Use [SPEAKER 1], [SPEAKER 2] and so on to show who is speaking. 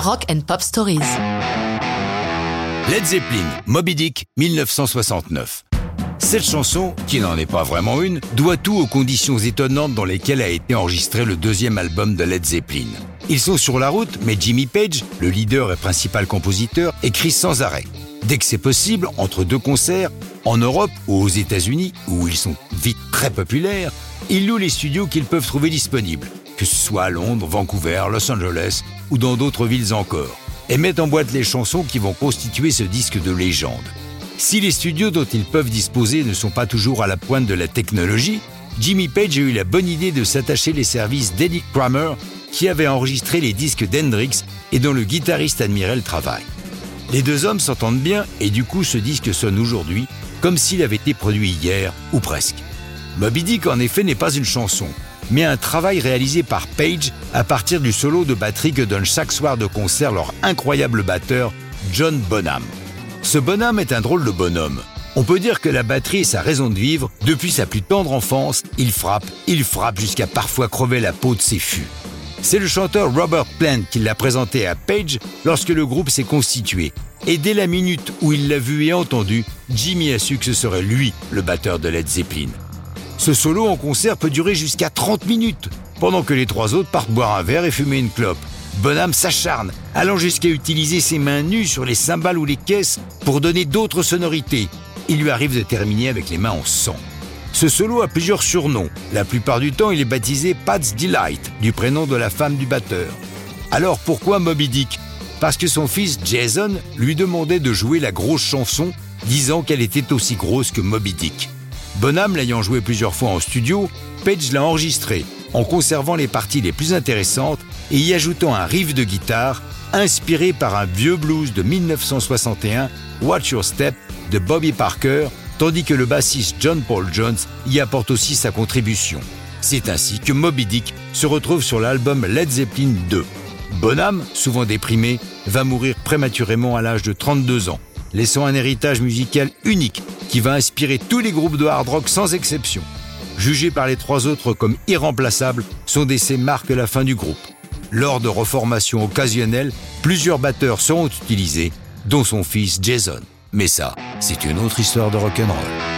[SPEAKER 1] Rock and Pop Stories.
[SPEAKER 2] Led Zeppelin, Moby Dick, 1969. Cette chanson, qui n'en est pas vraiment une, doit tout aux conditions étonnantes dans lesquelles a été enregistré le deuxième album de Led Zeppelin. Ils sont sur la route, mais Jimmy Page, le leader et principal compositeur, écrit sans arrêt. Dès que c'est possible, entre deux concerts, en Europe ou aux États-Unis, où ils sont vite très populaires, ils louent les studios qu'ils peuvent trouver disponibles, que ce soit à Londres, Vancouver, Los Angeles ou dans d'autres villes encore, et mettent en boîte les chansons qui vont constituer ce disque de légende. Si les studios dont ils peuvent disposer ne sont pas toujours à la pointe de la technologie, Jimmy Page a eu la bonne idée de s'attacher les services d'Eddie Kramer, qui avait enregistré les disques d'Hendrix et dont le guitariste admirait le travail. Les deux hommes s'entendent bien et du coup ce disque sonne aujourd'hui comme s'il avait été produit hier ou presque. Moby Dick en effet n'est pas une chanson, mais un travail réalisé par Page à partir du solo de batterie que donne chaque soir de concert leur incroyable batteur John Bonham. Ce bonhomme est un drôle de bonhomme. On peut dire que la batterie est sa raison de vivre. Depuis sa plus tendre enfance, il frappe, il frappe jusqu'à parfois crever la peau de ses fûts. C'est le chanteur Robert Plant qui l'a présenté à Page lorsque le groupe s'est constitué. Et dès la minute où il l'a vu et entendu, Jimmy a su que ce serait lui le batteur de Led Zeppelin. Ce solo en concert peut durer jusqu'à 30 minutes, pendant que les trois autres partent boire un verre et fumer une clope. Bonham s'acharne, allant jusqu'à utiliser ses mains nues sur les cymbales ou les caisses pour donner d'autres sonorités. Il lui arrive de terminer avec les mains en sang. Ce solo a plusieurs surnoms. La plupart du temps, il est baptisé Pat's Delight, du prénom de la femme du batteur. Alors pourquoi Moby Dick? Parce que son fils Jason lui demandait de jouer la grosse chanson, disant qu'elle était aussi grosse que Moby Dick. Bonham l'ayant joué plusieurs fois en studio, Page l'a enregistré, en conservant les parties les plus intéressantes et y ajoutant un riff de guitare inspiré par un vieux blues de 1961, Watch Your Step, de Bobby Parker, tandis que le bassiste John Paul Jones y apporte aussi sa contribution. C'est ainsi que Moby Dick se retrouve sur l'album Led Zeppelin 2. Bonham, souvent déprimé, va mourir prématurément à l'âge de 32 ans, laissant un héritage musical unique qui va inspirer tous les groupes de hard rock sans exception. Jugé par les trois autres comme irremplaçable, son décès marque la fin du groupe. Lors de reformations occasionnelles, plusieurs batteurs seront utilisés, dont son fils Jason. Mais ça, c'est une autre histoire de rock'n'roll.